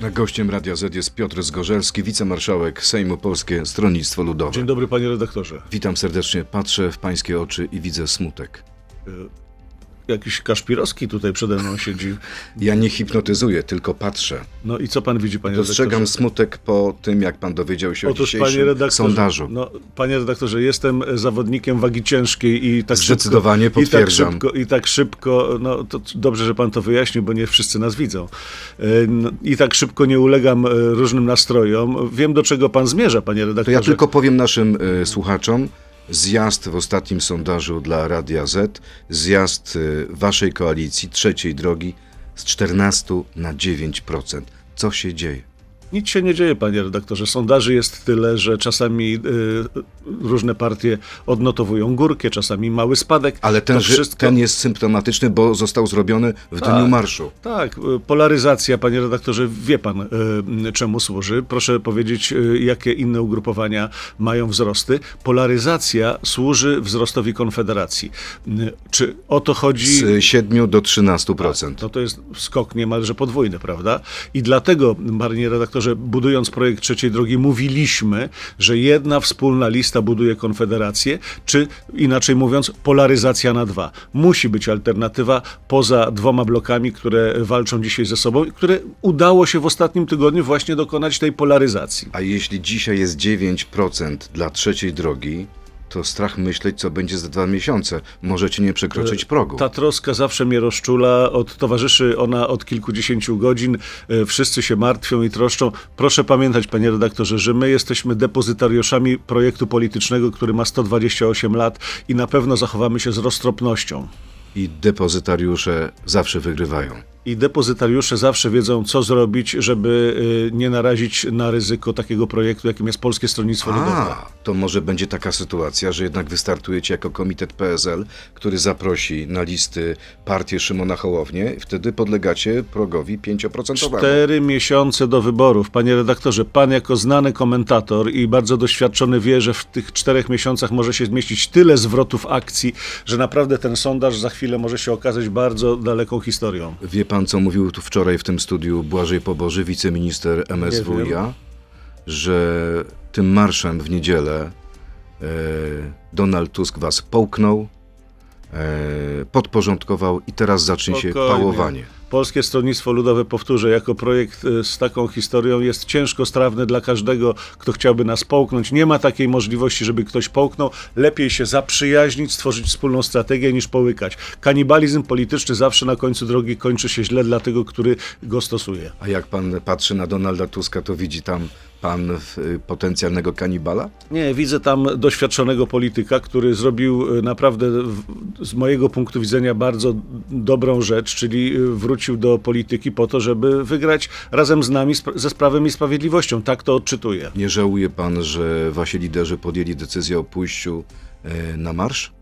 Gościem Radia Z jest Piotr Zgorzelski, wicemarszałek Sejmu Polskie Stronnictwo Ludowe. Dzień dobry panie redaktorze. Witam serdecznie, patrzę w pańskie oczy i widzę smutek. Jakiś Kaszpirowski tutaj przede mną siedzi. Ja nie hipnotyzuję, tylko patrzę. No i co pan widzi, panie Dostrzegam redaktorze? smutek po tym, jak pan dowiedział się o Otóż, dzisiejszym panie redaktorze, sondażu. No, panie redaktorze, jestem zawodnikiem wagi ciężkiej i tak Zdecydowanie szybko, potwierdzam. I tak szybko, i tak szybko, no to dobrze, że pan to wyjaśnił, bo nie wszyscy nas widzą. No, I tak szybko nie ulegam e, różnym nastrojom. Wiem, do czego pan zmierza, panie To redaktorze. ja tylko powiem naszym y, słuchaczom, zjazd w ostatnim sondażu dla Radia Z, zjazd y, waszej koalicji, trzeciej drogi, z 14 na 9%. Co się dzieje? Nic się nie dzieje, panie redaktorze. Sondaży jest tyle, że czasami y, różne partie odnotowują górkę, czasami mały spadek. Ale ten, wszystko- ten jest symptomatyczny, bo został zrobiony w Tak. dniu marszu. Tak, y, polaryzacja, panie redaktorze, wie pan y, czemu służy. Proszę powiedzieć, y, jakie inne ugrupowania mają wzrosty. Polaryzacja służy wzrostowi Konfederacji. Y, Czy o to chodzi? Z 7 do 13%. No to jest skok niemalże podwójny, prawda? I dlatego, panie redaktorze, budując projekt trzeciej drogi, mówiliśmy, że jedna wspólna lista buduje konfederację, czy inaczej mówiąc, polaryzacja na dwa. Musi być alternatywa poza dwoma blokami, które walczą dzisiaj ze sobą które udało się w ostatnim tygodniu właśnie dokonać tej polaryzacji. A jeśli dzisiaj jest 9% dla trzeciej drogi, to strach myśleć, co będzie za dwa miesiące. Możecie nie przekroczyć progu. Ta troska zawsze mnie rozczula, od, towarzyszy ona od kilkudziesięciu godzin. E, Wszyscy się martwią i troszczą. Proszę pamiętać, panie redaktorze, że my jesteśmy depozytariuszami projektu politycznego, który ma 128 lat i na pewno zachowamy się z roztropnością. I depozytariusze zawsze wygrywają. I depozytariusze zawsze wiedzą, co zrobić, żeby e, nie narazić na ryzyko takiego projektu, jakim jest Polskie Stronnictwo Ludowe. A, to może będzie taka sytuacja, że jednak wystartujecie jako komitet PSL, który zaprosi na listy partię Szymona Hołownię wtedy podlegacie progowi 5%. Cztery miesiące do wyborów. Panie redaktorze, pan jako znany komentator i bardzo doświadczony wie, że w tych czterech miesiącach może się zmieścić tyle zwrotów akcji, że naprawdę ten sondaż za chwilę może się okazać bardzo daleką historią. Wie pan, co mówił tu wczoraj w tym studiu Błażej Poboży, wiceminister MSWiA, że tym marszem w niedzielę e, Donald Tusk was połknął, e, podporządkował i teraz zacznie się Spokojnie. pałowanie. Polskie Stronnictwo Ludowe, powtórzę, jako projekt y, z taką historią jest ciężko strawny dla każdego, kto chciałby nas połknąć. Nie ma takiej możliwości, żeby ktoś połknął. Lepiej się zaprzyjaźnić, stworzyć wspólną strategię niż połykać. Kanibalizm polityczny zawsze na końcu drogi kończy się źle dla tego, który go stosuje. A jak pan patrzy na Donalda Tuska, to widzi tam pan y, potencjalnego kanibala? Nie, widzę tam doświadczonego polityka, który zrobił y, naprawdę z mojego punktu widzenia bardzo dobrą rzecz, czyli y, wrócił do polityki po to, żeby wygrać razem z nami ze Prawem i Sprawiedliwością. Tak to odczytuję. Nie żałuje pan, że wasi liderzy podjęli decyzję o pójściu na marsz?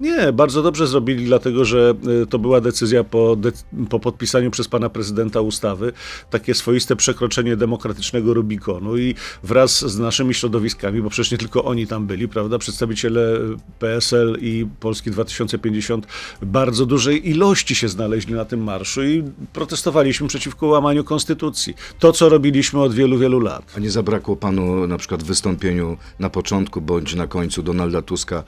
Nie, bardzo dobrze zrobili, dlatego że y, to była decyzja po, de- po podpisaniu przez pana prezydenta ustawy, takie swoiste przekroczenie demokratycznego Rubikonu i wraz z naszymi środowiskami, bo przecież nie tylko oni tam byli, prawda, przedstawiciele y, PSL i Polski 2050 bardzo dużej ilości się znaleźli na tym marszu i protestowaliśmy przeciwko łamaniu konstytucji. To, co robiliśmy od wielu, wielu lat. A nie zabrakło panu na przykład w wystąpieniu na początku bądź na końcu Donalda Tuska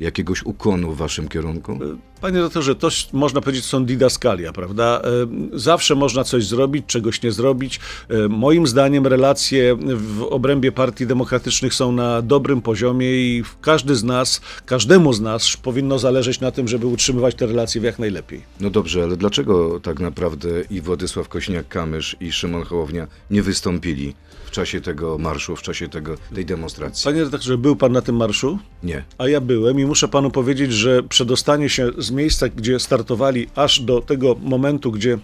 jakiegoś ukłonu w waszym kierunku? Panie doktorze, to można powiedzieć są didaskalia, prawda? E, Zawsze można coś zrobić, czegoś nie zrobić. E, Moim zdaniem relacje w obrębie partii demokratycznych są na dobrym poziomie i każdy z nas, każdemu z nas powinno zależeć na tym, żeby utrzymywać te relacje w jak najlepiej. No dobrze, ale dlaczego tak naprawdę i Władysław Kośniak-Kamysz i Szymon Hołownia nie wystąpili w czasie tego marszu, w czasie tego, tej demonstracji? Panie redaktorze, był pan na tym marszu? Nie. A ja byłem i muszę panu powiedzieć, że przedostanie się z miejsca, gdzie startowali, aż do tego momentu, gdzie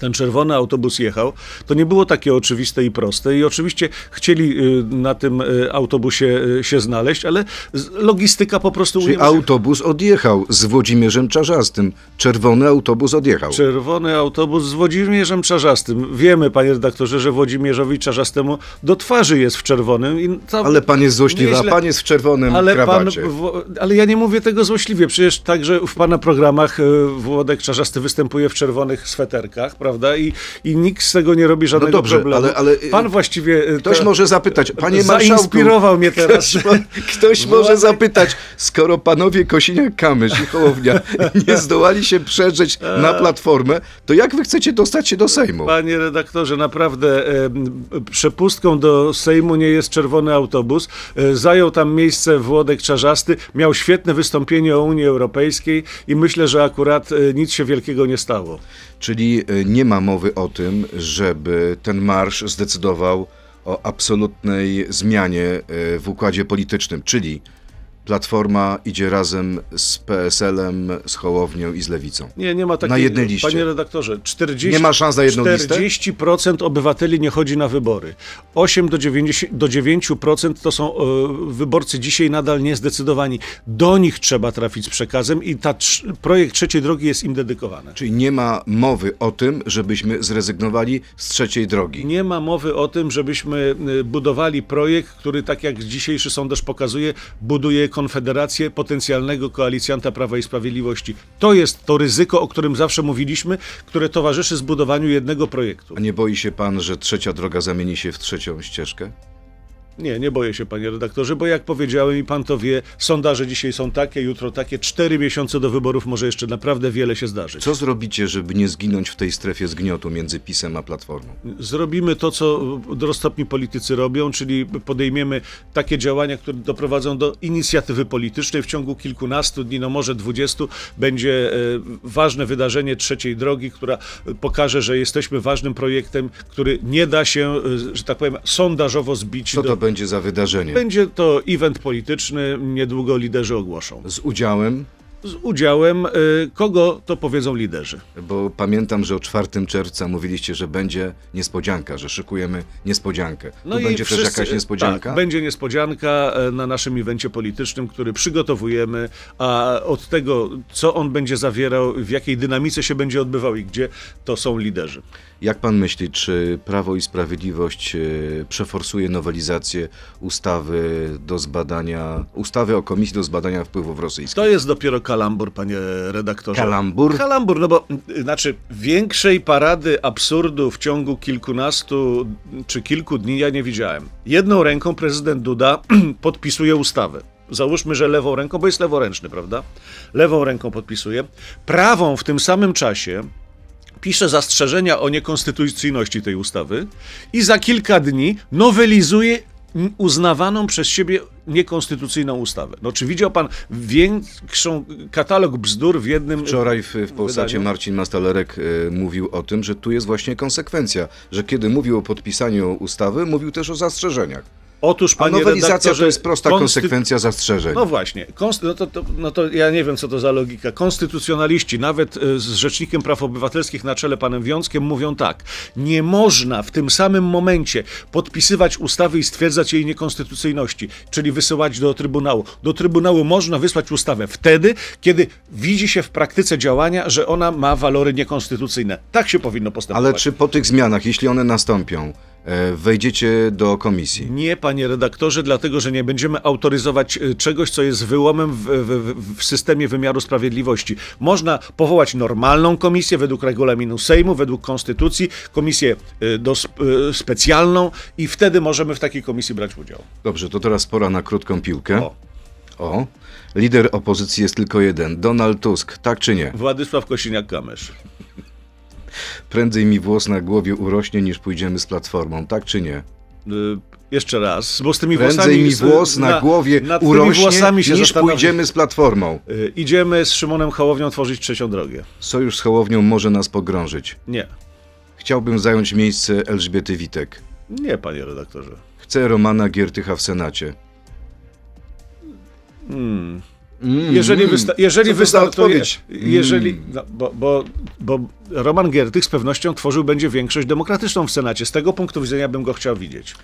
ten czerwony autobus jechał, to nie było takie oczywiste i proste. I oczywiście chcieli y, na tym y, autobusie y, się znaleźć, ale logistyka po prostu Czyli autobus odjechał z Włodzimierzem Czarzastym. Czerwony autobus odjechał. Czerwony autobus z Włodzimierzem Czarzastym. Wiemy, panie redaktorze, że Włodzimierzowi Czarzastemu do twarzy jest w czerwonym. Ale pan jest złośliwy, a pan jest w czerwonym Ale, pan, krawacie. w, ale ja nie mówię tego złośliwie. Przecież także w pana programach Włodek Czarzasty występuje w czerwonych sweterkach, prawda? Prawda? I, i nikt z tego nie robi żadnego No dobrze, problemu. ale- ale- Pan właściwie... e, Ktoś te- może zapytać, panie marszałku... Zainspirował mnie teraz. Ktoś, ktoś może Władek- zapytać, skoro panowie Kosiniak-Kamysz i Hołownia nie zdołali się przedrzeć na Platformę, to jak wy chcecie dostać się do Sejmu? Panie redaktorze, naprawdę e, przepustką do Sejmu nie jest czerwony autobus. E, zajął tam miejsce Włodek Czarzasty, miał świetne wystąpienie o Unii Europejskiej i myślę, że akurat nic się wielkiego nie stało. Czyli y, nie ma mowy o tym, żeby ten marsz zdecydował o absolutnej zmianie y, w układzie politycznym, czyli Platforma idzie razem z PSL-em, z Hołownią i z Lewicą. Nie, nie ma takiej... Na jednej liście. Panie redaktorze, 40... Nie ma szans na jedną listę? 40% obywateli nie chodzi na wybory. 8 do, 90, do 9% to są e, wyborcy dzisiaj nadal niezdecydowani. Do nich trzeba trafić z przekazem i ta projekt trzeciej drogi jest im dedykowany. Czyli nie ma mowy o tym, żebyśmy zrezygnowali z trzeciej drogi. Nie ma mowy o tym, żebyśmy y, budowali projekt, który, tak jak dzisiejszy sondaż pokazuje, buduje konfederację potencjalnego koalicjanta Prawa i Sprawiedliwości. To jest to ryzyko, o którym zawsze mówiliśmy, które towarzyszy zbudowaniu jednego projektu. A nie boi się pan, że trzecia droga zamieni się w trzecią ścieżkę? Nie, nie boję się, panie redaktorze, bo jak powiedziałem i pan to wie, sondaże dzisiaj są takie, jutro takie. Cztery miesiące do wyborów może jeszcze naprawdę wiele się zdarzyć. Co zrobicie, żeby nie zginąć w tej strefie zgniotu między PiSem a Platformą? Zrobimy to, co roztopni politycy robią, czyli podejmiemy takie działania, które doprowadzą do inicjatywy politycznej. W ciągu kilkunastu dni, no może dwudziestu, będzie e, ważne wydarzenie trzeciej drogi, która pokaże, że jesteśmy ważnym projektem, który nie da się, e, że tak powiem, sondażowo zbić. Co do... będzie za wydarzenie? Będzie to event polityczny, niedługo liderzy ogłoszą. Z udziałem, Z udziałem e, kogo to powiedzą liderzy. bo pamiętam, że o 4 czerwca mówiliście, że będzie niespodzianka, że szykujemy niespodziankę. tu No i będzie też wszyscy- jakaś niespodzianka? Tak, będzie niespodzianka e, na naszym evencie politycznym, który przygotowujemy, a od tego, co on będzie zawierał, w jakiej dynamice się będzie odbywał i gdzie, to są liderzy. Jak pan myśli, czy Prawo i Sprawiedliwość e, przeforsuje nowelizację ustawy do zbadania, ustawy o Komisji do zbadania wpływów rosyjskich? To jest dopiero kalambur, panie redaktorze. Kalambur? Kalambur, no bo y, znaczy większej parady absurdu w ciągu kilkunastu czy kilku dni ja nie widziałem. Jedną ręką prezydent Duda podpisuje ustawę. Załóżmy, że lewą ręką, bo jest leworęczny, prawda? Lewą ręką podpisuje. Prawą w tym samym czasie pisze zastrzeżenia o niekonstytucyjności tej ustawy i za kilka dni nowelizuje uznawaną przez siebie niekonstytucyjną ustawę. No, czy widział pan większą katalog bzdur w jednym... Wczoraj w, w Polsacie wydaniu? Marcin Mastalerek e, mówił o tym, że tu jest właśnie konsekwencja, że kiedy mówił o podpisaniu ustawy, mówił też o zastrzeżeniach. Otóż, A panie nowelizacja redaktorze, to jest prosta konsekwencja zastrzeżeń. No właśnie, konst- no, to, to, no to ja nie wiem, co to za logika. Konstytucjonaliści, nawet y, z Rzecznikiem Praw Obywatelskich na czele panem Wiązkiem, mówią tak. Nie można w tym samym momencie podpisywać ustawy i stwierdzać jej niekonstytucyjności, czyli wysyłać do Trybunału. Do Trybunału można wysłać ustawę wtedy, kiedy widzi się w praktyce działania, że ona ma walory niekonstytucyjne. Tak się powinno postępować. Ale czy po tych zmianach, jeśli one nastąpią, wejdziecie do komisji? Nie, panie redaktorze, dlatego że nie będziemy autoryzować y, czegoś, co jest wyłomem w, w, w systemie wymiaru sprawiedliwości. Można powołać normalną komisję według regulaminu Sejmu, według konstytucji, komisję y, do, sp- specjalną i wtedy możemy w takiej komisji brać udział. Dobrze, to teraz pora na krótką piłkę. O, O. Lider opozycji jest tylko jeden. Donald Tusk, tak czy nie? Władysław Kosiniak-Kamysz. Prędzej mi włos na głowie urośnie, niż pójdziemy z platformą, tak czy nie? Y, jeszcze raz, bo z tymi Prędzej włosami... mi włos na, głowie nad urośnie, się niż pójdziemy z platformą. Y, Idziemy z Szymonem Hołownią tworzyć trzecią drogę. Sojusz z Hołownią może nas pogrążyć. Nie, Chciałbym zająć miejsce Elżbiety Witek. nie, panie redaktorze. Chcę Romana Giertycha w Senacie. Hmm. Mm, Jeżeli, mm. wysta- jeżeli Co to za wystartuje, odpowiedź? jeżeli, Mm. no, bo, bo, bo Roman Giertych z pewnością tworzył będzie większość demokratyczną w Senacie. Z tego punktu widzenia bym go chciał widzieć.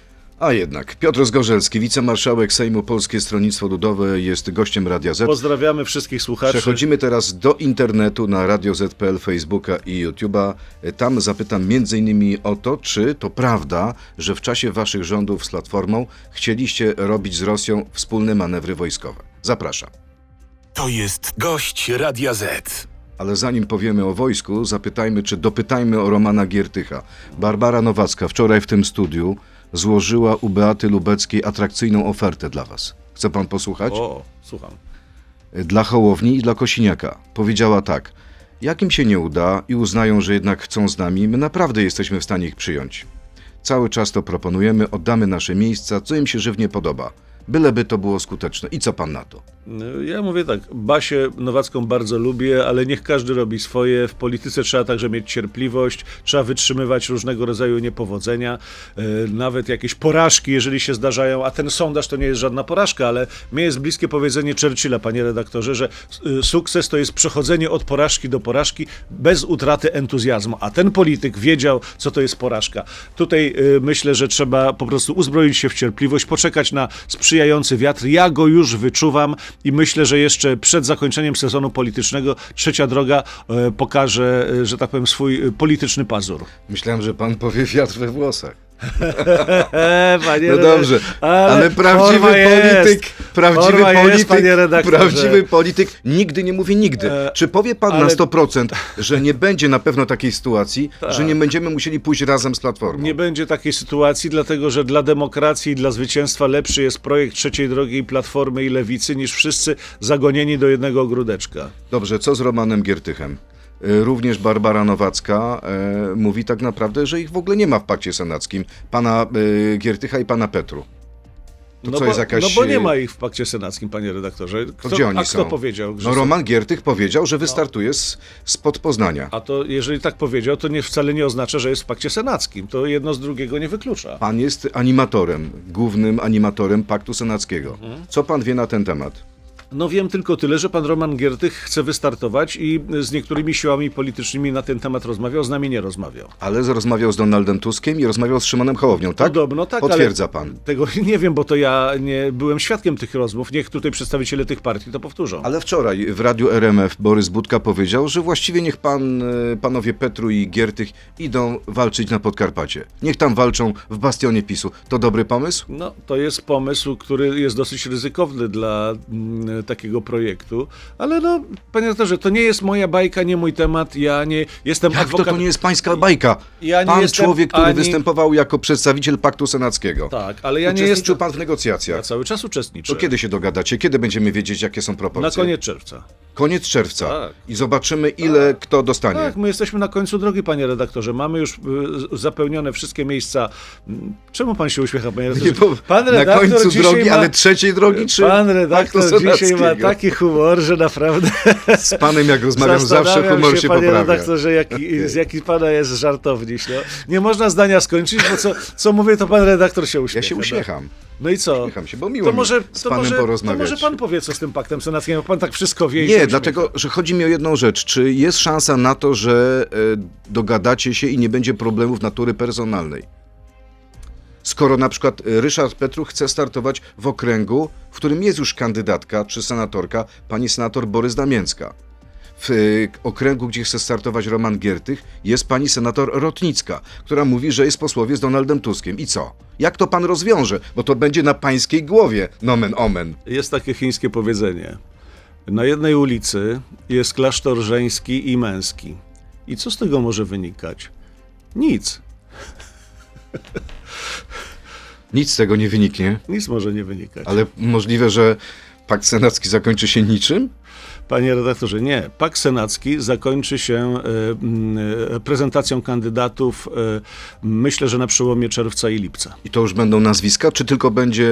A jednak, Piotr Zgorzelski, wicemarszałek Sejmu Polskie Stronnictwo Ludowe, jest gościem Radia Z. Pozdrawiamy wszystkich słuchaczy. Przechodzimy teraz do internetu na Radio Z.pl, Facebooka i YouTube'a. Tam zapytam m.in. o to, czy to prawda, że w czasie waszych rządów z Platformą chcieliście robić z Rosją wspólne manewry wojskowe. Zapraszam. To jest gość Radia Z. Ale zanim powiemy o wojsku, zapytajmy, czy dopytajmy o Romana Giertycha. Barbara Nowacka wczoraj w tym studiu złożyła u Beaty Lubeckiej atrakcyjną ofertę dla was. Chce pan posłuchać? O, słucham. Dla Hołowni i dla Kosiniaka. Powiedziała tak. Jak im się nie uda i uznają, że jednak chcą z nami, my naprawdę jesteśmy w stanie ich przyjąć. Cały czas to proponujemy, oddamy nasze miejsca, co im się żywnie podoba. Byleby to było skuteczne. I co pan na to? Ja mówię tak, Basię Nowacką bardzo lubię, ale niech każdy robi swoje. W polityce trzeba także mieć cierpliwość, trzeba wytrzymywać różnego rodzaju niepowodzenia, e, nawet jakieś porażki, jeżeli się zdarzają, a ten sondaż to nie jest żadna porażka, ale mnie jest bliskie powiedzenie Churchilla, panie redaktorze, że e, sukces to jest przechodzenie od porażki do porażki bez utraty entuzjazmu, a ten polityk wiedział, co to jest porażka. Tutaj e, myślę, że trzeba po prostu uzbroić się w cierpliwość, poczekać na sprzyjający wiatr. Ja go już wyczuwam i myślę, że jeszcze przed zakończeniem sezonu politycznego trzecia droga e, pokaże, e, że tak powiem, swój e, polityczny pazur. Myślałem, że pan powie wiatr we włosach. panie No dobrze, ale, ale prawdziwy polityk, prawdziwy Forma polityk, jest, prawdziwy polityk nigdy nie mówi nigdy. E, Czy powie pan ale- na 100%, że nie będzie na pewno takiej sytuacji, Tak. że nie będziemy musieli pójść razem z Platformą? Nie będzie takiej sytuacji, dlatego że dla demokracji i dla zwycięstwa lepszy jest projekt trzeciej drogi i Platformy i Lewicy niż wszyscy zagonieni do jednego ogródeczka. Dobrze, co z Romanem Giertychem? Y, Również Barbara Nowacka e, mówi tak naprawdę, że ich w ogóle nie ma w pakcie senackim. Pana y, Giertycha i pana Petru. To no, bo, jest jakaś... no bo nie ma ich w pakcie senackim, panie redaktorze. Kto, gdzie oni a są? kto powiedział, że No są? Roman Giertych powiedział, że wystartuje z, spod Poznania. A to jeżeli tak powiedział, to nie, wcale nie oznacza, że jest w pakcie senackim. To jedno z drugiego nie wyklucza. Pan jest animatorem, głównym animatorem Paktu Senackiego. Mhm. Co pan wie na ten temat? No wiem tylko tyle, że pan Roman Giertych chce wystartować i z niektórymi siłami politycznymi na ten temat rozmawiał, z nami nie rozmawiał. Ale rozmawiał z Donaldem Tuskiem i rozmawiał z Szymonem Hołownią, tak? Podobno tak, Potwierdza pan. Tego nie wiem, bo to ja nie byłem świadkiem tych rozmów. Niech tutaj przedstawiciele tych partii to powtórzą. Ale wczoraj w radiu RMF Borys Budka powiedział, że właściwie niech pan, e, panowie Petru i Giertych idą walczyć na Podkarpacie. Niech tam walczą w bastionie PiSu. To dobry pomysł? No, to jest pomysł, który jest dosyć ryzykowny dla mm, takiego projektu, ale no, panie redaktorze, to nie jest moja bajka, nie mój temat. Ja nie jestem Jak to, adwokat... to nie jest pańska bajka? Ja nie pan człowiek, który ani- występował jako przedstawiciel Paktu Senackiego. Tak, ale ja nie Uczestniczył jestem... pan w negocjacjach. Ja cały czas uczestniczę. To kiedy się dogadacie? Kiedy będziemy wiedzieć, jakie są Na proporcje? koniec czerwca. Koniec czerwca. Tak. I zobaczymy, ile kto dostanie. Tak, my jesteśmy na końcu drogi, panie redaktorze. Mamy już y, zapełnione wszystkie miejsca. Mm, Czemu pan się uśmiecha, panie Nie, redaktorze? bo Pan na redaktor końcu dzisiaj drogi, ma- ale trzeciej drogi, czy Pan redaktor dzisiaj ma Senackiego? taki humor, że naprawdę Z panem, jak rozmawiam, zawsze humor się, się panie poprawia. redaktorze, jaki, z jaki pana jest żartowniś. No. Nie można zdania skończyć, bo co, co mówię, to pan redaktor się uśmiecha. Ja się no. uśmiecham. No i co? Uśmiecham się, bo miło to może, z to panem może, to porozmawiać. może pan powie, co z tym paktem senackim, bo pan tak wszystko wie Nie, dlatego, że chodzi mi o jedną rzecz. Czy jest szansa na to, że e, dogadacie się i nie będzie problemów natury personalnej? Skoro na przykład e, Ryszard Petru chce startować w okręgu, w którym jest już kandydatka czy senatorka, pani senator Borys Damięcka. W e, okręgu, gdzie chce startować Roman Giertych, jest pani senator Rotnicka, która mówi, że jest posłowie z Donaldem Tuskiem. I co? Jak to pan rozwiąże? Bo to będzie na pańskiej głowie, nomen omen. Jest takie chińskie powiedzenie. Na jednej ulicy jest klasztor żeński i męski. I co z tego może wynikać? Nic. Nic z tego nie wyniknie. Nic może nie wynikać. Ale możliwe, że pakt senacki zakończy się niczym? Panie redaktorze, nie. Pakt senacki zakończy się mm, e, prezentacją kandydatów, e, myślę, że na przełomie czerwca i lipca. I to już będą nazwiska, czy tylko będzie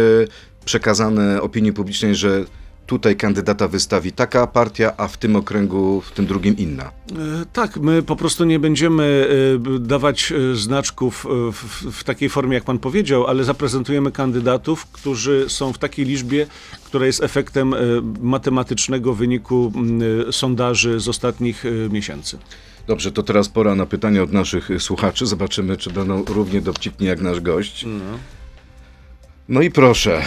przekazane opinii publicznej, że tutaj kandydata wystawi taka partia, a w tym okręgu, w tym drugim inna? E, Tak, my po prostu nie będziemy e, dawać e, znaczków w, takiej formie, jak pan powiedział, ale zaprezentujemy kandydatów, którzy są w takiej liczbie, która jest efektem matematycznego wyniku sondaży z ostatnich miesięcy. Dobrze, to teraz pora na pytania od naszych słuchaczy. Zobaczymy, czy będą równie dowcipni jak nasz gość. No i proszę.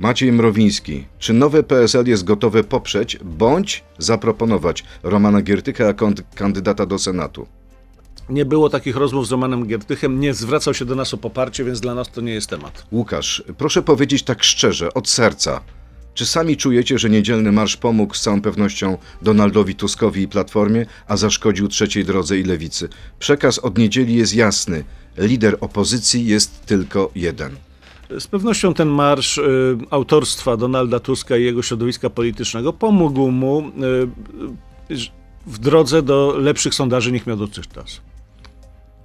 Maciej Mrowiński. Czy nowe PSL jest gotowe poprzeć bądź zaproponować Romana Giertycha jako kand- kandydata do Senatu? Nie było takich rozmów z Romanem Giertychem, nie zwracał się do nas o poparcie, więc dla nas to nie jest temat. Łukasz, proszę powiedzieć tak szczerze, od serca. Czy sami czujecie, że niedzielny marsz pomógł z całą pewnością Donaldowi Tuskowi i Platformie, a zaszkodził trzeciej drodze i lewicy? Przekaz od niedzieli jest jasny. Lider opozycji jest tylko jeden. Z pewnością ten marsz y, autorstwa Donalda Tuska i jego środowiska politycznego pomógł mu y, w drodze do lepszych sondaży niż miał dotychczas.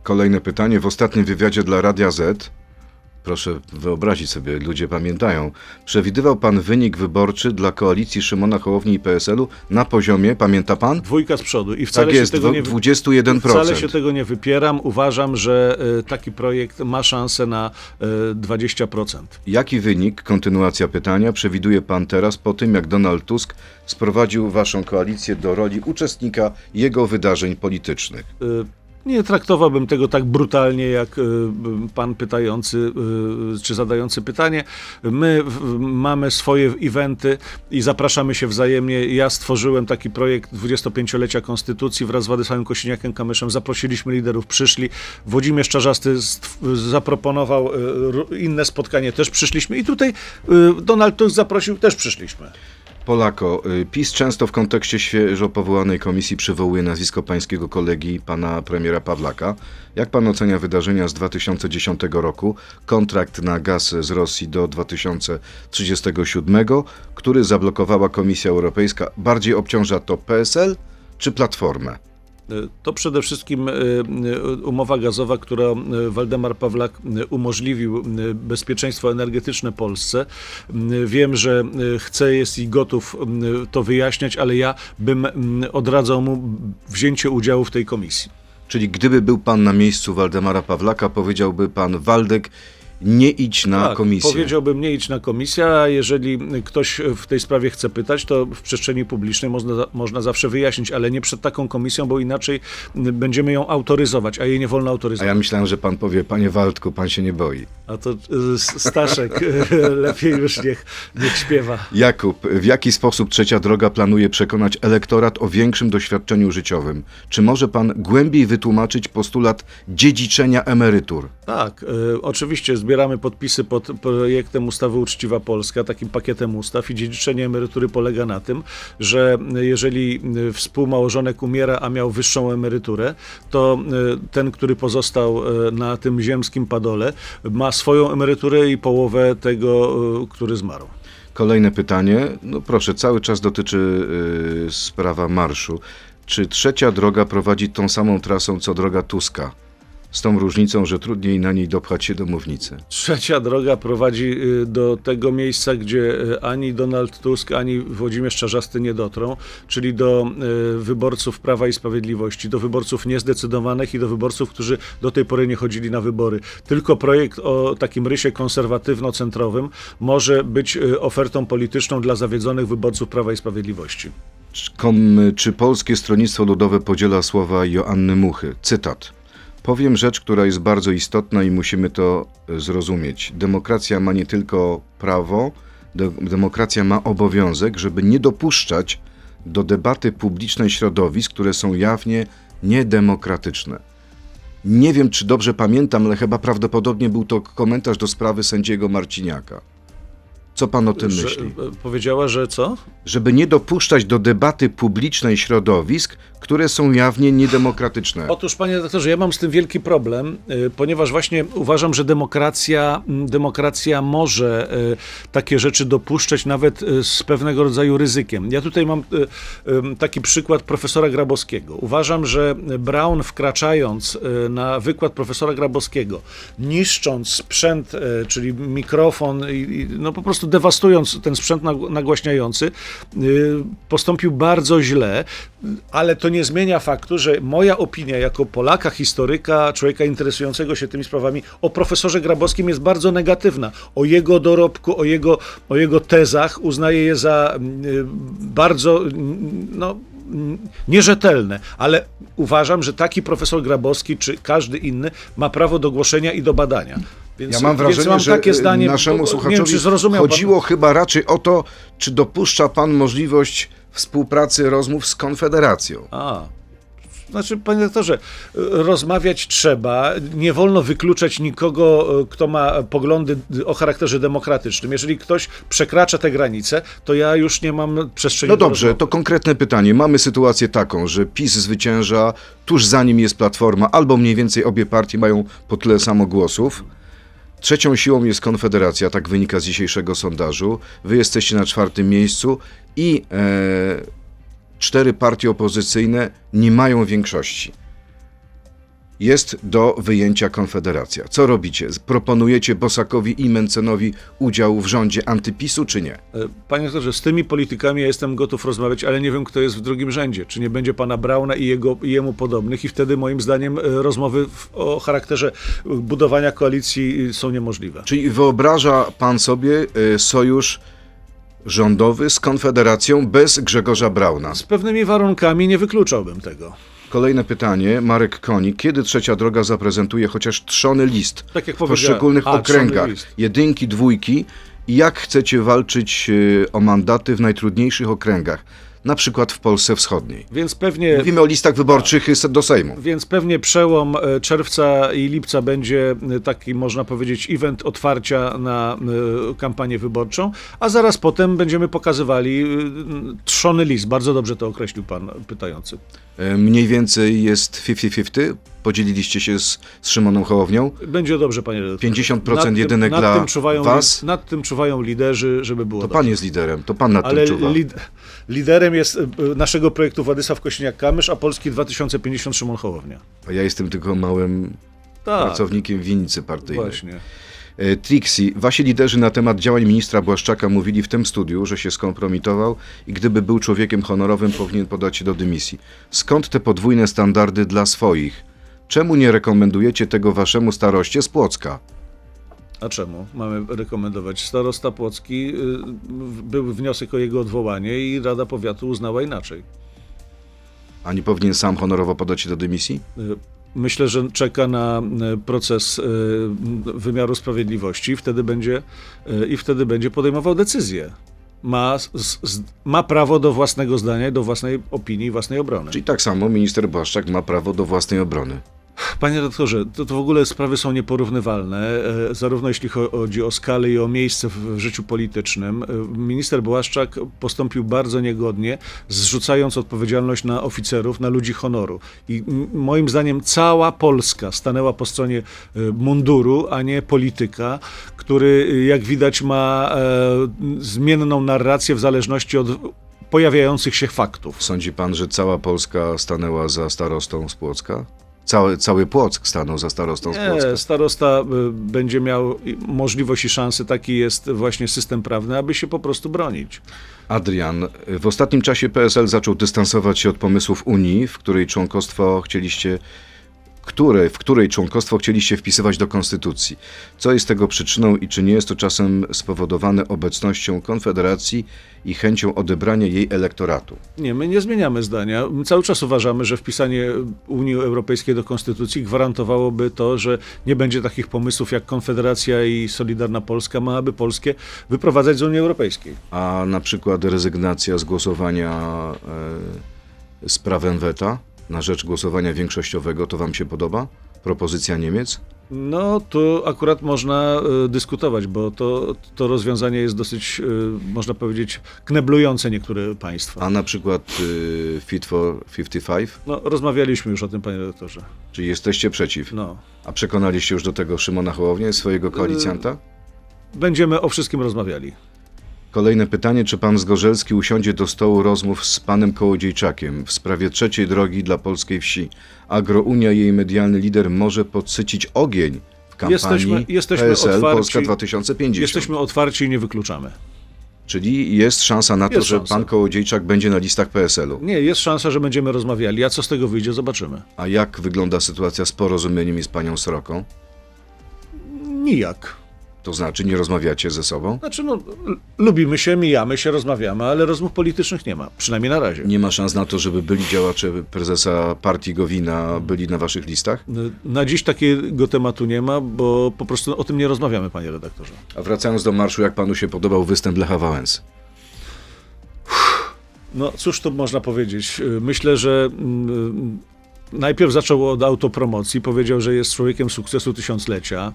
Kolejne pytanie. W ostatnim wywiadzie dla Radia Z, proszę wyobrazić sobie, ludzie pamiętają, przewidywał pan wynik wyborczy dla koalicji Szymona Hołowni i PSL-u na poziomie, pamięta pan? Dwójka z przodu i wcale Tak jest, się tego nie... dwu- 21%. Wcale się tego nie wypieram. Uważam, że y, taki projekt ma szansę na y, 20%. Jaki wynik, kontynuacja pytania, przewiduje pan teraz po tym, jak Donald Tusk sprowadził waszą koalicję do roli uczestnika jego wydarzeń politycznych? Y, Nie traktowałbym tego tak brutalnie, jak y, pan pytający, y, czy zadający pytanie. My mamy swoje eventy i zapraszamy się wzajemnie. Ja stworzyłem taki projekt 25-lecia Konstytucji wraz z Władysławem Kosiniakiem Kamyszem. Zaprosiliśmy liderów, przyszli. Włodzimierz Czarzasty zaproponował y, inne spotkanie, też przyszliśmy. I tutaj Donald Tusk zaprosił, też przyszliśmy. Polako, y, PiS często w kontekście świeżo powołanej komisji przywołuje nazwisko pańskiego kolegi, pana premiera Pawlaka. Jak pan ocenia wydarzenia z 2010 roku, kontrakt na gaz z Rosji do 2037, który zablokowała Komisja Europejska? Bardziej obciąża to PSL czy Platformę? To przede wszystkim y, y, umowa gazowa, która y, Waldemar Pawlak umożliwił bezpieczeństwo energetyczne Polsce. Wiem, że chce, jest i gotów to wyjaśniać, ale ja bym y, odradzał mu wzięcie udziału w tej komisji. Czyli gdyby był pan na miejscu Waldemara Pawlaka, powiedziałby pan Waldek, nie idź na tak, komisję. powiedziałbym nie idź na komisję, a jeżeli ktoś w tej sprawie chce pytać, to w przestrzeni publicznej można, można zawsze wyjaśnić, ale nie przed taką komisją, bo inaczej y, będziemy ją autoryzować, a jej nie wolno A autoryzować. ja myślałem, że pan powie, panie Waldku, pan się nie boi. A to y, Staszek lepiej już niech, niech śpiewa. Jakub, w jaki sposób Trzecia Droga planuje przekonać elektorat o większym doświadczeniu życiowym? Czy może pan głębiej wytłumaczyć postulat dziedziczenia emerytur? Tak, y, oczywiście zbieramy podpisy pod projektem ustawy Uczciwa Polska, takim pakietem ustaw i dziedziczenie emerytury polega na tym, że jeżeli współmałżonek umiera, a miał wyższą emeryturę, to y, ten, który pozostał y, na tym ziemskim padole, ma swoją emeryturę i połowę tego, y, który zmarł. Kolejne pytanie. No proszę, cały czas dotyczy y, sprawa marszu. Czy Trzecia Droga prowadzi tą samą trasą co droga Tuska? Z tą różnicą, że trudniej na niej dopchać się do mównicy. Trzecia droga prowadzi y, do tego miejsca, gdzie y, ani Donald Tusk, ani Włodzimierz Czarzasty nie dotrą, czyli do y, wyborców Prawa i Sprawiedliwości, do wyborców niezdecydowanych i do wyborców, którzy do tej pory nie chodzili na wybory. Tylko projekt o takim rysie konserwatywno-centrowym może być ofertą polityczną dla zawiedzonych wyborców Prawa i Sprawiedliwości. Czy Polskie Stronnictwo Ludowe podziela słowa Joanny Muchy? Cytat. Powiem rzecz, która jest bardzo istotna i musimy to e, zrozumieć. Demokracja ma nie tylko prawo, de, demokracja ma obowiązek, żeby nie dopuszczać do debaty publicznej środowisk, które są jawnie niedemokratyczne. Nie wiem, czy dobrze pamiętam, ale chyba prawdopodobnie był to komentarz do sprawy sędziego Marciniaka. Co pan o tym Że, myśli? y, powiedziała, że co? żeby nie dopuszczać do debaty publicznej środowisk, które są jawnie niedemokratyczne. Otóż, panie redaktorze, ja mam z tym wielki problem, y, ponieważ właśnie uważam, że demokracja, m, demokracja może y, takie rzeczy dopuszczać nawet y, z pewnego rodzaju ryzykiem. Ja tutaj mam taki przykład profesora Grabowskiego. Uważam, że Brown wkraczając na wykład profesora Grabowskiego, niszcząc sprzęt, czyli mikrofon, no po prostu dewastując ten sprzęt nag- nagłaśniający, postąpił bardzo źle, ale to nie zmienia faktu, że moja opinia jako Polaka, historyka, człowieka interesującego się tymi sprawami o profesorze Grabowskim jest bardzo negatywna. O jego dorobku, o jego, o jego tezach uznaję je za mm, y, bardzo mm, no, mm, nierzetelne, ale uważam, że taki profesor Grabowski czy każdy inny ma prawo do głoszenia i do badania. Więc, Ja mam wrażenie, mam że takie e, zdanie, naszemu słuchaczowi wiem, zrozumiał pan- chodziło chyba raczej o to, czy dopuszcza pan możliwość współpracy, rozmów z Konfederacją. A, Znaczy, panie doktorze, rozmawiać trzeba. Nie wolno wykluczać nikogo, kto ma poglądy o charakterze demokratycznym. Jeżeli ktoś przekracza te granice, to ja już nie mam przestrzeni No do dobrze, rozmowy. to konkretne pytanie. Mamy sytuację taką, że PiS zwycięża, tuż za nim jest Platforma, albo mniej więcej obie partie mają po tyle samo głosów. Trzecią siłą jest Konfederacja, tak wynika z dzisiejszego sondażu. Wy jesteście na czwartym miejscu i e, cztery partie opozycyjne nie mają większości. Jest do wyjęcia Konfederacja. Co robicie? Proponujecie Bosakowi i Mencenowi udział w rządzie antypisu, czy nie? E, Panie doktorze, z tymi politykami ja jestem gotów rozmawiać, ale nie wiem, kto jest w drugim rzędzie. Czy nie będzie pana Brauna i, jego, i jemu podobnych i wtedy moim zdaniem e, rozmowy o charakterze budowania koalicji e, są niemożliwe. Czyli wyobraża pan sobie sojusz rządowy z Konfederacją bez Grzegorza Brauna? Z pewnymi warunkami nie wykluczałbym tego. Kolejne pytanie. Marek Konik. Kiedy Trzecia Droga zaprezentuje chociaż trzony list Tak w poszczególnych A, okręgach? Jedynki, dwójki. Jak chcecie walczyć y, o mandaty w najtrudniejszych okręgach? Na przykład w Polsce Wschodniej. Więc pewnie, Mówimy o listach wyborczych do Sejmu. więc pewnie przełom e, czerwca i lipca będzie e, taki, można powiedzieć, event otwarcia na e, kampanię wyborczą, a zaraz potem będziemy pokazywali e, trzony list. Bardzo dobrze to określił pan pytający. Y, Mniej więcej jest 50-50. Podzieliliście się z, z Szymoną Hołownią. Będzie dobrze, panie redaktorze. 50% Nad tym- jedynek nad dla tym czuwają, was. Nad tym czuwają liderzy, żeby było To dobrze. pan jest liderem, to pan nad Ale tym czuwa. lid, liderem jest e, naszego projektu Władysław Kośniak-Kamysz, a Polski 2050 Szymon Hołownia. A ja jestem tylko małym Tak, pracownikiem winnicy partyjnej. właśnie. E, Trixie, wasi liderzy na temat działań ministra Błaszczaka mówili w tym studiu, że się skompromitował i gdyby był człowiekiem honorowym, powinien podać się do dymisji. Skąd te podwójne standardy dla swoich? Czemu nie rekomendujecie tego waszemu staroście z Płocka? A czemu mamy rekomendować? Starosta Płocki, y, był wniosek o jego odwołanie i Rada Powiatu uznała inaczej. A nie powinien sam honorowo podać się do dymisji? Myślę, że czeka na y, proces y, wymiaru sprawiedliwości wtedy będzie, y, i wtedy będzie podejmował decyzję. Ma, z, z, ma prawo do własnego zdania, do własnej opinii, własnej obrony. Czyli tak samo minister Błaszczak ma prawo do własnej obrony. Panie redaktorze, to, to w ogóle sprawy są nieporównywalne, e, zarówno jeśli chodzi o skalę i o miejsce w, życiu politycznym. E, Minister Błaszczak postąpił bardzo niegodnie, zrzucając odpowiedzialność na oficerów, na ludzi honoru. I moim zdaniem cała Polska stanęła po stronie e, munduru, a nie polityka, który, jak widać, ma zmienną narrację w zależności od pojawiających się faktów. Sądzi pan, że cała Polska stanęła za starostą z Płocka? Cały, cały Płock stanął za starostą z Płocka. Nie, starosta y, będzie miał możliwość i szansę, taki jest właśnie system prawny, aby się po prostu bronić. Adrian, w ostatnim czasie PSL zaczął dystansować się od pomysłów Unii, w której członkostwo chcieliście, które, w której członkostwo chcieliście wpisywać do konstytucji. Co jest tego przyczyną i czy nie jest to czasem spowodowane obecnością Konfederacji i chęcią odebrania jej elektoratu? Nie, my nie zmieniamy zdania. Cały czas uważamy, że wpisanie Unii Europejskiej do konstytucji gwarantowałoby to, że nie będzie takich pomysłów jak Konfederacja i Solidarna Polska ma, aby Polskie wyprowadzać z Unii Europejskiej. A na przykład rezygnacja z głosowania e, z prawem weta na rzecz głosowania większościowego, to wam się podoba? Propozycja Niemiec? No, tu akurat można y, dyskutować, bo to, to rozwiązanie jest dosyć, y, można powiedzieć, kneblujące niektóre państwa. A na przykład y, Fit for 55? No, rozmawialiśmy już o tym, panie redaktorze. Czy jesteście przeciw? No. A przekonaliście już do tego Szymona Hołownię, swojego koalicjanta? Będziemy o wszystkim rozmawiali. Kolejne pytanie, czy pan Zgorzelski usiądzie do stołu rozmów z panem Kołodziejczakiem w sprawie trzeciej drogi dla polskiej wsi? Agrounia i jej medialny lider może podsycić ogień w kampanii Jesteśmy- jesteśmy PSL otwarci. Polska 2050. Jesteśmy otwarci i nie wykluczamy. Czyli jest szansa na to, Jest że szansa. pan Kołodziejczak będzie na listach PSL-u. Nie, jest szansa, że będziemy rozmawiali, a co z tego wyjdzie, zobaczymy. A jak wygląda sytuacja z porozumieniem i z panią Sroką? Nijak. To znaczy nie rozmawiacie ze sobą? Znaczy, no, lubimy się, mijamy się, rozmawiamy, ale rozmów politycznych nie ma. Przynajmniej na razie. Nie ma szans na to, żeby byli działacze prezesa partii Gowina byli na waszych listach? Na dziś takiego tematu nie ma, bo po prostu o tym nie rozmawiamy, panie redaktorze. A wracając do marszu, jak panu się podobał występ Lecha Wałęsy? No cóż tu można powiedzieć? Myślę, że mm, najpierw zaczął od autopromocji, powiedział, że jest człowiekiem sukcesu tysiąclecia.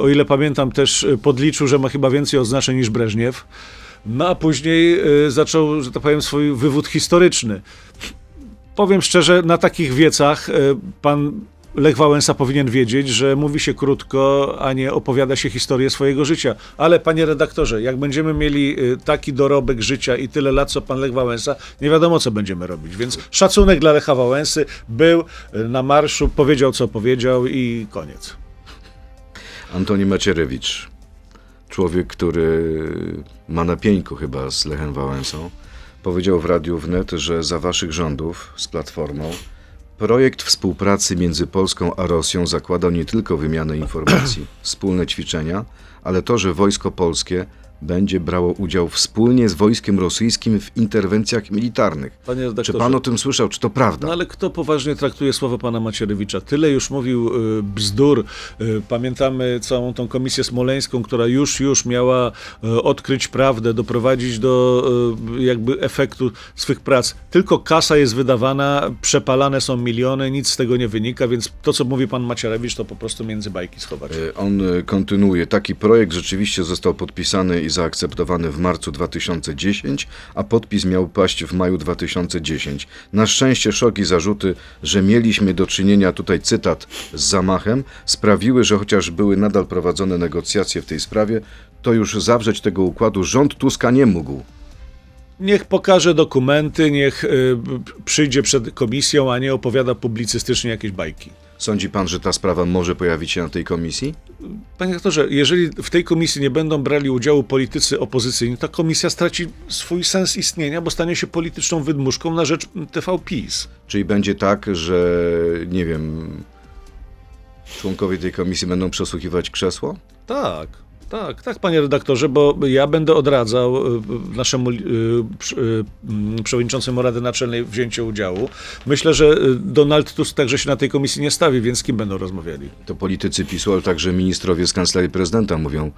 O ile pamiętam, też podliczył, że ma chyba więcej oznaczeń niż Breżniew. No a później zaczął, że tak powiem, swój wywód historyczny. Powiem szczerze, na takich wiecach pan Lech Wałęsa powinien wiedzieć, że mówi się krótko, a nie opowiada się historię swojego życia. Ale panie redaktorze, jak będziemy mieli y, taki dorobek życia i tyle lat, co pan Lech Wałęsa, nie wiadomo, co będziemy robić. Więc szacunek dla Lecha Wałęsy. Był y, na marszu, powiedział, co powiedział i koniec. Antoni Macierewicz, człowiek, który ma na pieńku chyba z Lechem Wałęsą, powiedział w Radiu Wnet, że za waszych rządów z Platformą Projekt współpracy między Polską a Rosją zakładał nie tylko wymianę informacji, wspólne ćwiczenia, ale to, że wojsko polskie będzie brało udział wspólnie z wojskiem rosyjskim w interwencjach militarnych. czy pan o tym słyszał? Czy to prawda? No ale kto poważnie traktuje słowa pana Macierewicza? Tyle już mówił y, bzdur. Y, pamiętamy całą tą komisję smoleńską, która już, już miała y, odkryć prawdę, doprowadzić do jakby efektu swych prac. Tylko kasa jest wydawana, przepalane są miliony, nic z tego nie wynika, więc to, co mówi pan Macierewicz, to po prostu między bajki schować. On kontynuuje. Taki projekt rzeczywiście został podpisany i zaakceptowany w marcu 2010, a podpis miał paść w maju 2010. Na szczęście szok i zarzuty, że mieliśmy do czynienia, tutaj cytat, z zamachem, sprawiły, że chociaż były nadal prowadzone negocjacje w tej sprawie, to już zawrzeć tego układu rząd Tuska nie mógł. Niech pokaże dokumenty, niech y, przyjdzie przed komisją, a nie opowiada publicystycznie jakieś bajki. Sądzi pan, że ta sprawa może pojawić się na tej komisji? Panie doktorze, jeżeli w tej komisji nie będą brali udziału politycy opozycyjni, ta komisja straci swój sens istnienia, bo stanie się polityczną wydmuszką na rzecz TV PiS. Czyli będzie tak, że nie wiem, członkowie tej komisji będą przesłuchiwać krzesło? Tak. Tak, tak, panie redaktorze, bo ja będę odradzał y, naszemu y, y, mm, przewodniczącemu Rady Naczelnej wzięcie udziału. Myślę, że Donald Tusk także się na tej komisji nie stawi, więc kim będą rozmawiali? To politycy PiSu, ale także ministrowie z kancelarii prezydenta mówią,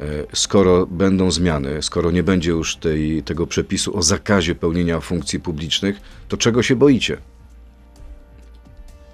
e, skoro będą zmiany, skoro nie będzie już tej, tego przepisu o zakazie pełnienia funkcji publicznych, to czego się boicie?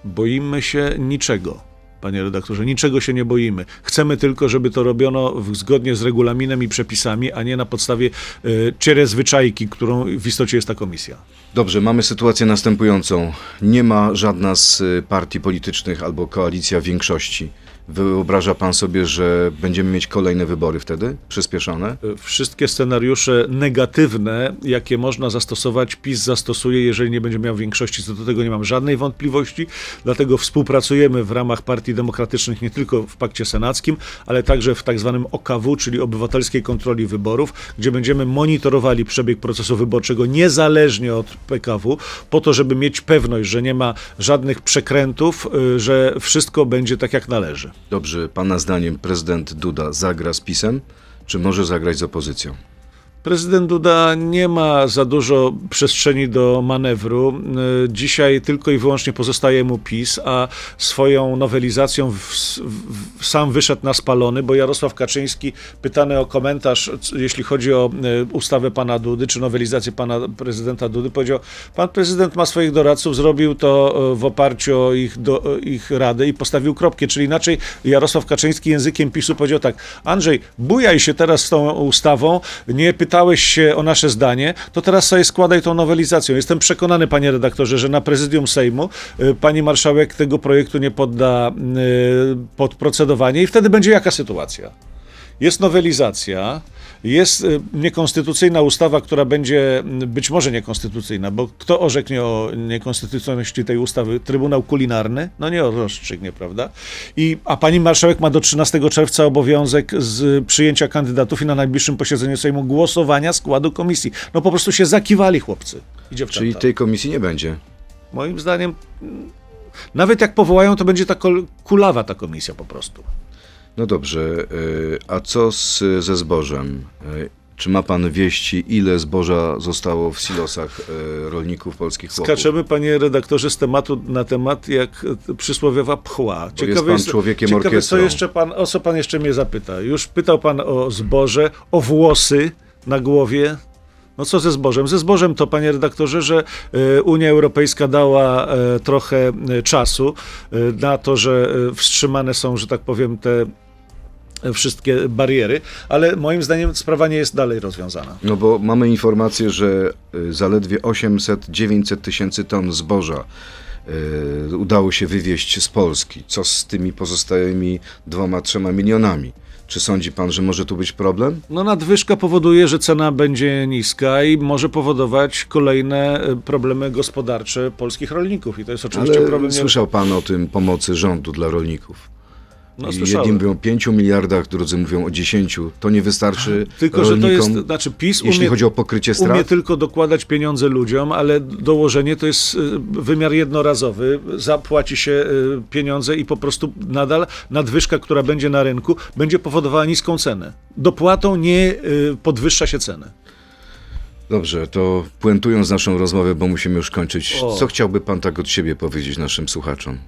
Boimy się niczego panie redaktorze. Niczego się nie boimy. Chcemy tylko, żeby to robiono zgodnie z regulaminem i przepisami, a nie na podstawie y, zwyczajki, którą w istocie jest ta komisja. Dobrze, mamy sytuację następującą. Nie ma żadna z e, partii politycznych albo koalicja większości Wyobraża pan sobie, że będziemy mieć kolejne wybory wtedy, przyspieszone? Wszystkie scenariusze negatywne, jakie można zastosować, PiS zastosuje, jeżeli nie będzie miał większości, co do tego nie mam żadnej wątpliwości. Dlatego współpracujemy w ramach partii demokratycznych nie tylko w pakcie senackim, ale także w tak zwanym OKW, czyli Obywatelskiej Kontroli Wyborów, gdzie będziemy monitorowali przebieg procesu wyborczego niezależnie od PKW, po to, żeby mieć pewność, że nie ma żadnych przekrętów, y, że wszystko będzie tak, jak należy. Dobrze, pana zdaniem prezydent Duda zagra z PiSem, czy może zagrać z opozycją? Prezydent Duda nie ma za dużo przestrzeni do manewru. Y, dzisiaj tylko i wyłącznie pozostaje mu PiS, a swoją nowelizacją w, w, sam wyszedł na spalony, bo Jarosław Kaczyński, pytany o komentarz, jeśli chodzi o y, ustawę pana Dudy, czy nowelizację pana prezydenta Dudy, powiedział: Pan prezydent ma swoich doradców, zrobił to y, w oparciu o ich, do, ich radę i postawił kropkę. Czyli inaczej Jarosław Kaczyński językiem PiSu powiedział tak: Andrzej, bujaj się teraz z tą ustawą, nie pytaj pytałeś się o nasze zdanie, to teraz sobie składaj tą nowelizacją. Jestem przekonany, panie redaktorze, że na prezydium Sejmu y, pani marszałek tego projektu nie podda y, pod procedowanie i wtedy będzie jaka sytuacja? Jest nowelizacja, jest y, niekonstytucyjna ustawa, która będzie mm, być może niekonstytucyjna, bo kto orzeknie o niekonstytucyjności tej ustawy? Trybunał Kulinarny? No nie rozstrzygnie, prawda? I, a pani marszałek ma do 13 czerwca obowiązek z przyjęcia kandydatów i na najbliższym posiedzeniu Sejmu głosowania składu komisji. No po prostu się zakiwali chłopcy. Idzie Czyli tej komisji nie będzie? Moim zdaniem, mm, nawet jak powołają, to będzie ta kulawa ta komisja po prostu. No dobrze, y, a co z, ze zbożem? Y, czy ma pan wieści, ile zboża zostało w silosach y, rolników polskich chłopów? Skaczemy, panie redaktorze, z tematu na temat jak przysłowiowa pchła. Ciekawe jest pan jest, człowiekiem ciekawe, orkiestrą. Co jeszcze pan, o co pan jeszcze mnie zapyta? Już pytał pan o zboże, o włosy na głowie. No co ze zbożem? Ze zbożem to, panie redaktorze, że e, Unia Europejska dała e, trochę e, czasu e, na to, że e, wstrzymane są, że tak powiem, te e, wszystkie bariery, ale moim zdaniem sprawa nie jest dalej rozwiązana. No bo mamy informację, że y, zaledwie 800-900 tysięcy ton zboża y, udało się wywieźć z Polski. Co z tymi pozostałymi dwoma, trzema milionami? Czy sądzi pan, że może tu być problem? No nadwyżka powoduje, że cena będzie niska i może powodować kolejne e, problemy gospodarcze polskich rolników i to jest oczywiście Ale problem... słyszał pan o tym pomocy rządu dla rolników. No, jedni mówią o 5 miliardach, drudzy mówią o 10. To nie wystarczy Tylko, że to jest, znaczy PiS jeśli umie, chodzi o pokrycie umie strat? tylko dokładać pieniądze ludziom, ale dołożenie to jest y, wymiar jednorazowy. Zapłaci się y, pieniądze i po prostu nadal nadwyżka, która będzie na rynku, będzie powodowała niską cenę. Dopłatą nie y, podwyższa się ceny. Dobrze, to puentując naszą rozmowę, bo musimy już kończyć, O. co chciałby pan tak od siebie powiedzieć naszym słuchaczom?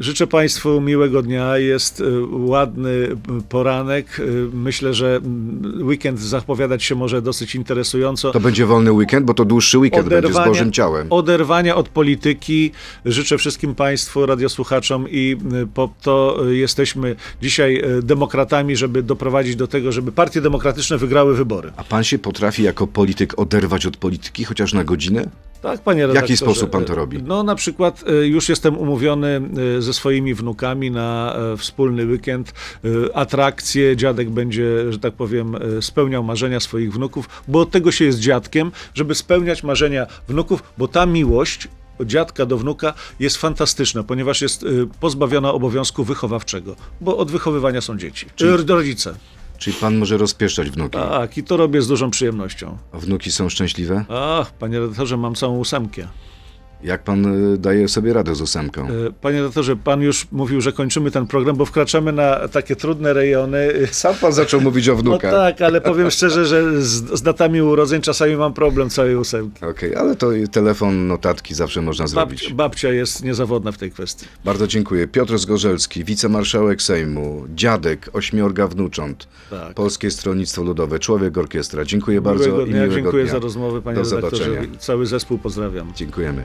Życzę Państwu miłego dnia. Jest y, ładny y, poranek. Y, Myślę, że mm, weekend zapowiadać się może dosyć interesująco. To będzie wolny weekend, bo to dłuższy weekend będzie z Bożym Ciałem. oderwania od polityki. Życzę wszystkim Państwu, radiosłuchaczom i y, po to y, jesteśmy dzisiaj y, demokratami, żeby doprowadzić do tego, żeby partie demokratyczne wygrały wybory. A pan się potrafi jako polityk oderwać od polityki, chociaż na godzinę? Tak, panie jaki redaktorze. sposób pan to robi? No na przykład y, już jestem umówiony y, ze swoimi wnukami na wspólny weekend. Atrakcje, dziadek będzie, że tak powiem, spełniał marzenia swoich wnuków, bo od tego się jest dziadkiem, żeby spełniać marzenia wnuków, bo ta miłość dziadka do wnuka jest fantastyczna, ponieważ jest pozbawiona obowiązku wychowawczego, bo od wychowywania są dzieci, czy rodzice. Czyli pan może rozpieszczać wnuki. Tak, i to robię z dużą przyjemnością. A wnuki są szczęśliwe? Ach, panie redaktorze, mam całą ósemkę. Jak pan y, daje sobie radę z ósemką? E, Panie doktorze, pan już mówił, że kończymy ten program, bo wkraczamy na takie trudne rejony. Sam pan zaczął mówić o No wnukach. tak, ale powiem szczerze, że z, z datami urodzeń czasami mam problem całej ósemki. Okej, ale to i telefon, notatki zawsze można zrobić. Babcia, babcia jest niezawodna w tej kwestii. Bardzo dziękuję. Piotr Zgorzelski, wicemarszałek Sejmu, dziadek, ośmiorga wnucząt, Tak. Polskie Stronnictwo Ludowe, człowiek orkiestra. Dziękuję bardzo miłego i dnia, miłego dziękuję dnia. za rozmowę, panie Do redaktorze. zobaczenia. Cały zespół pozdrawiam. Dziękujemy.